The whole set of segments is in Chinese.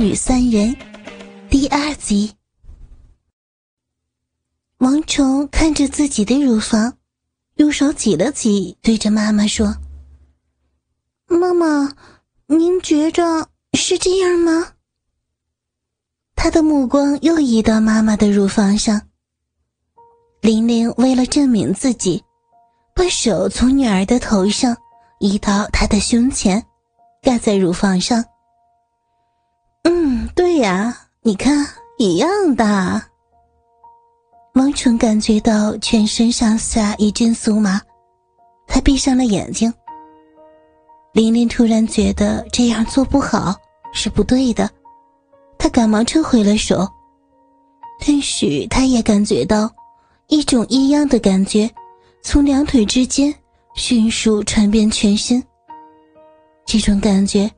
女三人，第二集。王虫看着自己的乳房，用手挤了挤，对着妈妈说：“妈妈，您觉着是这样吗？”他的目光又移到妈妈的乳房上。玲玲为了证明自己，把手从女儿的头上移到她的胸前，盖在乳房上。嗯，对呀，你看，一样的。王纯感觉到全身上下一阵酥麻，他闭上了眼睛。玲玲突然觉得这样做不好，是不对的，她赶忙撤回了手。但是她也感觉到一种异样的感觉从两腿之间迅速传遍全身，这种感觉。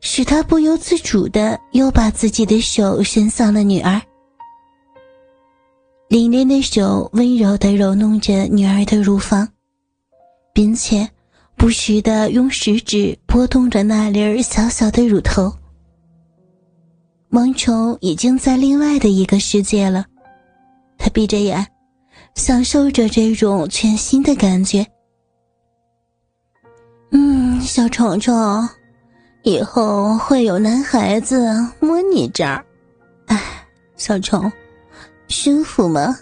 使他不由自主的又把自己的手伸向了女儿。琳琳的手温柔的揉弄着女儿的乳房，并且不时的用食指拨动着那粒小小的乳头。萌虫已经在另外的一个世界了，他闭着眼，享受着这种全新的感觉。嗯，小虫虫。以后会有男孩子摸你这儿，哎，小虫，舒服吗？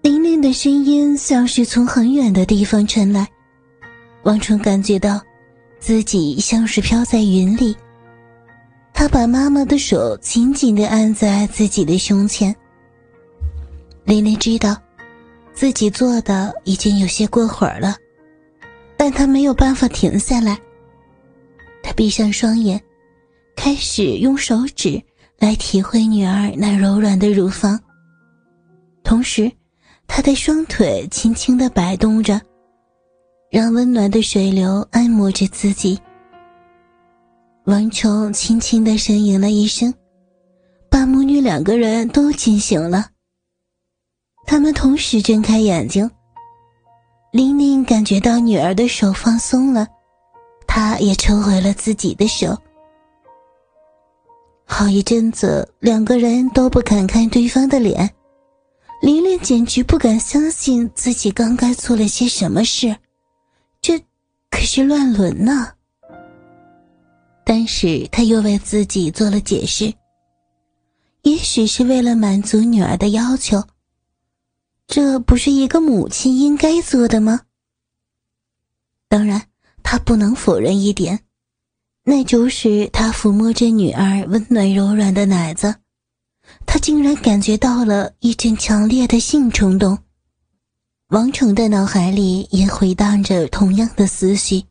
玲玲的声音像是从很远的地方传来，王春感觉到自己像是飘在云里。他把妈妈的手紧紧的按在自己的胸前。玲玲知道，自己做的已经有些过火了，但她没有办法停下来。闭上双眼，开始用手指来体会女儿那柔软的乳房。同时，他的双腿轻轻的摆动着，让温暖的水流按摩着自己。王琼轻轻的呻吟了一声，把母女两个人都惊醒了。他们同时睁开眼睛，玲玲感觉到女儿的手放松了。他也抽回了自己的手。好一阵子，两个人都不敢看对方的脸，琳琳简直不敢相信自己刚刚做了些什么事，这可是乱伦呢。但是他又为自己做了解释，也许是为了满足女儿的要求。这不是一个母亲应该做的吗？当然。他不能否认一点，那就是他抚摸着女儿温暖柔软的奶子，他竟然感觉到了一阵强烈的性冲动。王成的脑海里也回荡着同样的思绪，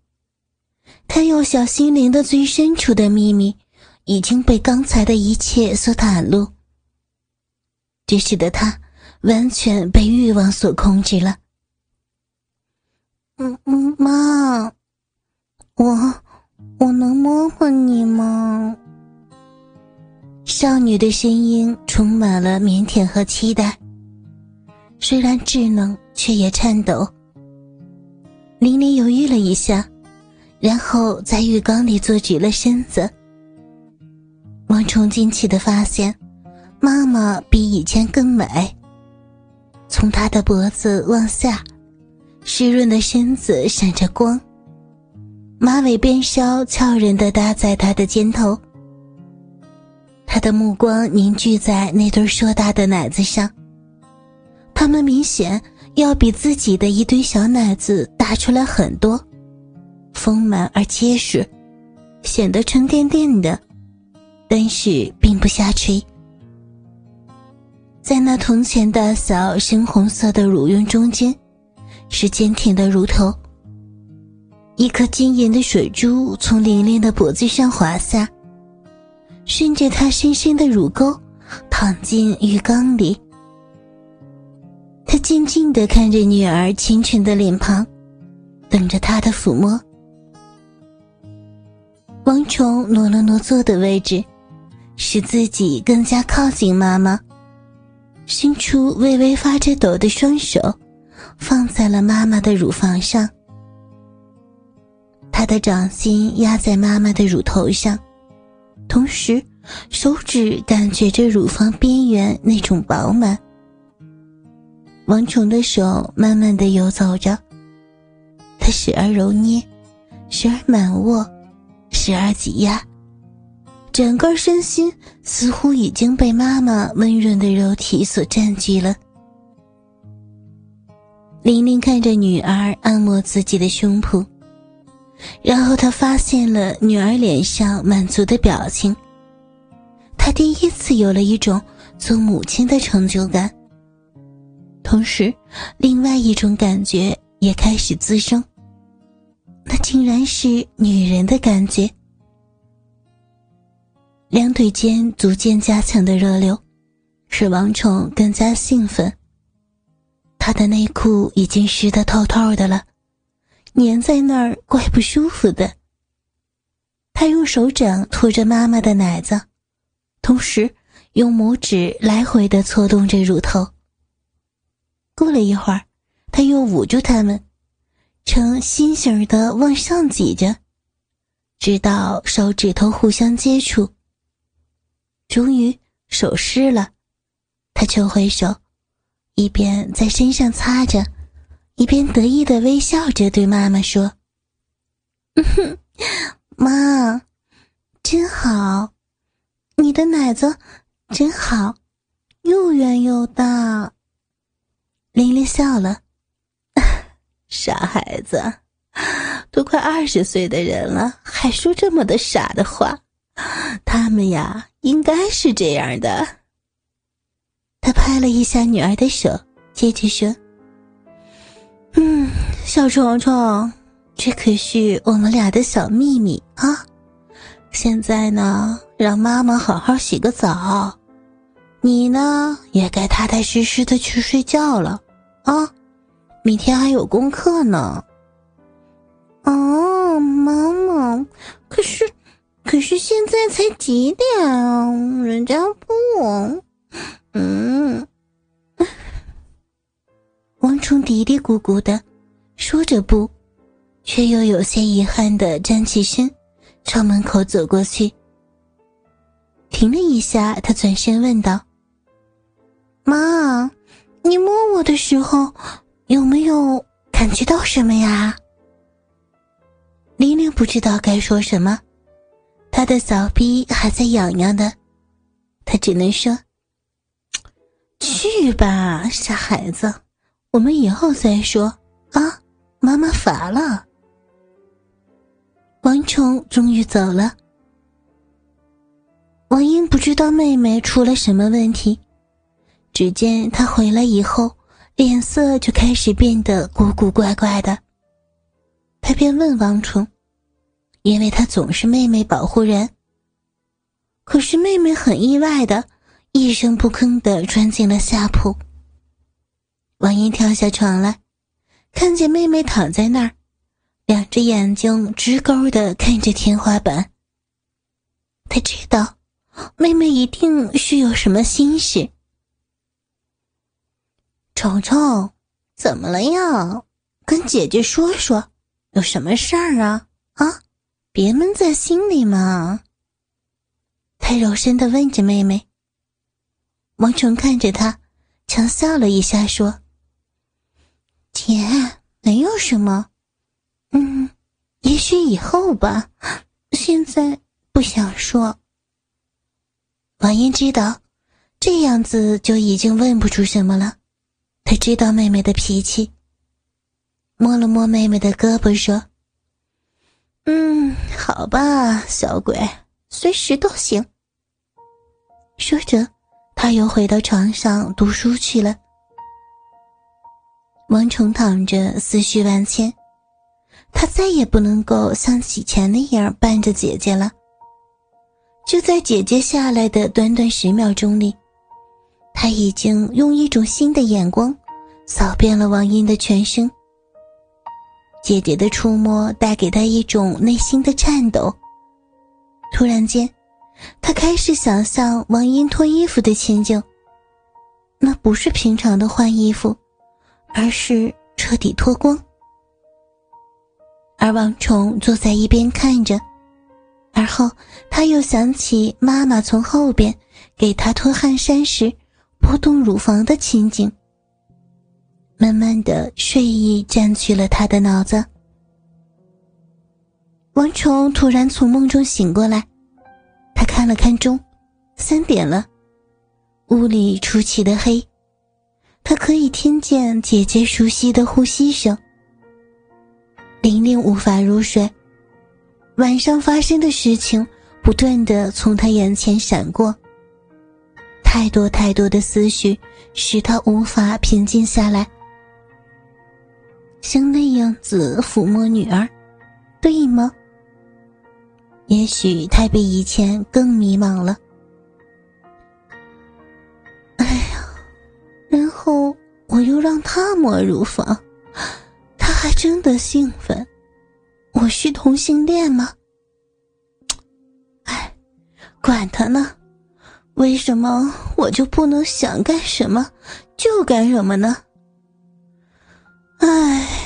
他幼小心灵的最深处的秘密已经被刚才的一切所袒露，这使得他完全被欲望所控制了。嗯嗯，妈。我，我能摸摸你吗？少女的声音充满了腼腆和期待，虽然稚嫩，却也颤抖。玲玲犹豫了一下，然后在浴缸里坐直了身子。王冲惊奇的发现，妈妈比以前更美。从她的脖子往下，湿润的身子闪着光。马尾辫梢悄然地搭在他的肩头，他的目光凝聚在那对硕大的奶子上，他们明显要比自己的一堆小奶子大出来很多，丰满而结实，显得沉甸甸的，但是并不下垂。在那铜钱大小深红色的乳晕中间，是坚挺的乳头。一颗晶莹的水珠从玲玲的脖子上滑下，顺着她深深的乳沟淌进浴缸里。他静静的看着女儿清纯的脸庞，等着她的抚摸。王虫挪了挪坐的位置，使自己更加靠近妈妈，伸出微微发着抖的双手，放在了妈妈的乳房上。他的掌心压在妈妈的乳头上，同时手指感觉着乳房边缘那种饱满。王琼的手慢慢的游走着，他时而揉捏，时而满握，时而挤压，整个身心似乎已经被妈妈温润的肉体所占据了。玲玲看着女儿按摩自己的胸脯，然后她发现了女儿脸上满足的表情。她第一次有了一种做母亲的成就感。同时，另外一种感觉也开始滋生，那竟然是女人的感觉。两腿间逐渐加强的热流，使王宠更加兴奋。他的内裤已经湿得透透的了，粘在那儿怪不舒服的。他用手掌托着妈妈的奶子，同时用拇指来回的搓动着乳头。过了一会儿，他又捂住它们，呈心形的往上挤着，直到手指头互相接触。终于手湿了，他抽回手，一边在身上擦着，一边得意的微笑着对妈妈说：“哼，妈，真好，你的奶子真好，又圆又大。”琳琳笑了，傻孩子，都快二十岁的人了，还说这么的傻的话。他们呀，应该是这样的。他拍了一下女儿的手，接着说：“，小虫虫，这可是我们俩的小秘密啊。现在呢，让妈妈好好洗个澡，你呢，也该踏踏实实的去睡觉了。”啊，明天还有功课呢。哦，妈妈，可是，可是现在才几点啊？人家不……嗯。王虫嘀嘀咕咕的说着不，却又有些遗憾的站起身，朝门口走过去。停了一下，他转身问道：“妈。”你摸我的时候，有没有感觉到什么呀？玲玲不知道该说什么，她的小臂还在痒痒的，她只能说：“去吧，傻孩子，我们以后再说啊，妈妈乏了。”王宠终于走了，王英不知道妹妹出了什么问题。只见她回来以后，脸色就开始变得古古怪怪的。他便问王冲，因为他总是妹妹保护人。可是妹妹很意外的，一声不吭的钻进了下铺。王英跳下床来，看见妹妹躺在那儿，两只眼睛直勾的看着天花板。他知道，妹妹一定是有什么心事。虫虫，怎么了呀？跟姐姐说说，有什么事儿啊？啊，别闷在心里嘛。他柔声的问着妹妹。王虫看着他，强笑了一下，说：“姐，没有什么。嗯，也许以后吧，现在不想说。”王英知道，这样子就已经问不出什么了。他知道妹妹的脾气，摸了摸妹妹的胳膊，说：“嗯，好吧，小鬼，随时都行。”说着，他又回到床上读书去了。王重躺着，思绪万千，他再也不能够像以前那样伴着姐姐了。就在姐姐下来的短短十秒钟里。他已经用一种新的眼光扫遍了王英的全身。姐姐的触摸带给他一种内心的颤抖。突然间，他开始想象王英脱衣服的情景。那不是平常的换衣服，而是彻底脱光。而王虫坐在一边看着，而后他又想起妈妈从后边给他脱汗衫时拨动乳房的情景。慢慢的，睡意占据了他的脑子。王虫突然从梦中醒过来，他看了看钟，三点了。屋里出奇的黑，他可以听见姐姐熟悉的呼吸声。玲玲无法入睡，晚上发生的事情不断的从他眼前闪过，太多太多的思绪使他无法平静下来。像那样子抚摸女儿，对吗？也许他比以前更迷茫了。让他摸乳房，他还真的兴奋。我是同性恋吗？哎，管他呢，为什么我就不能想干什么就干什么呢？哎。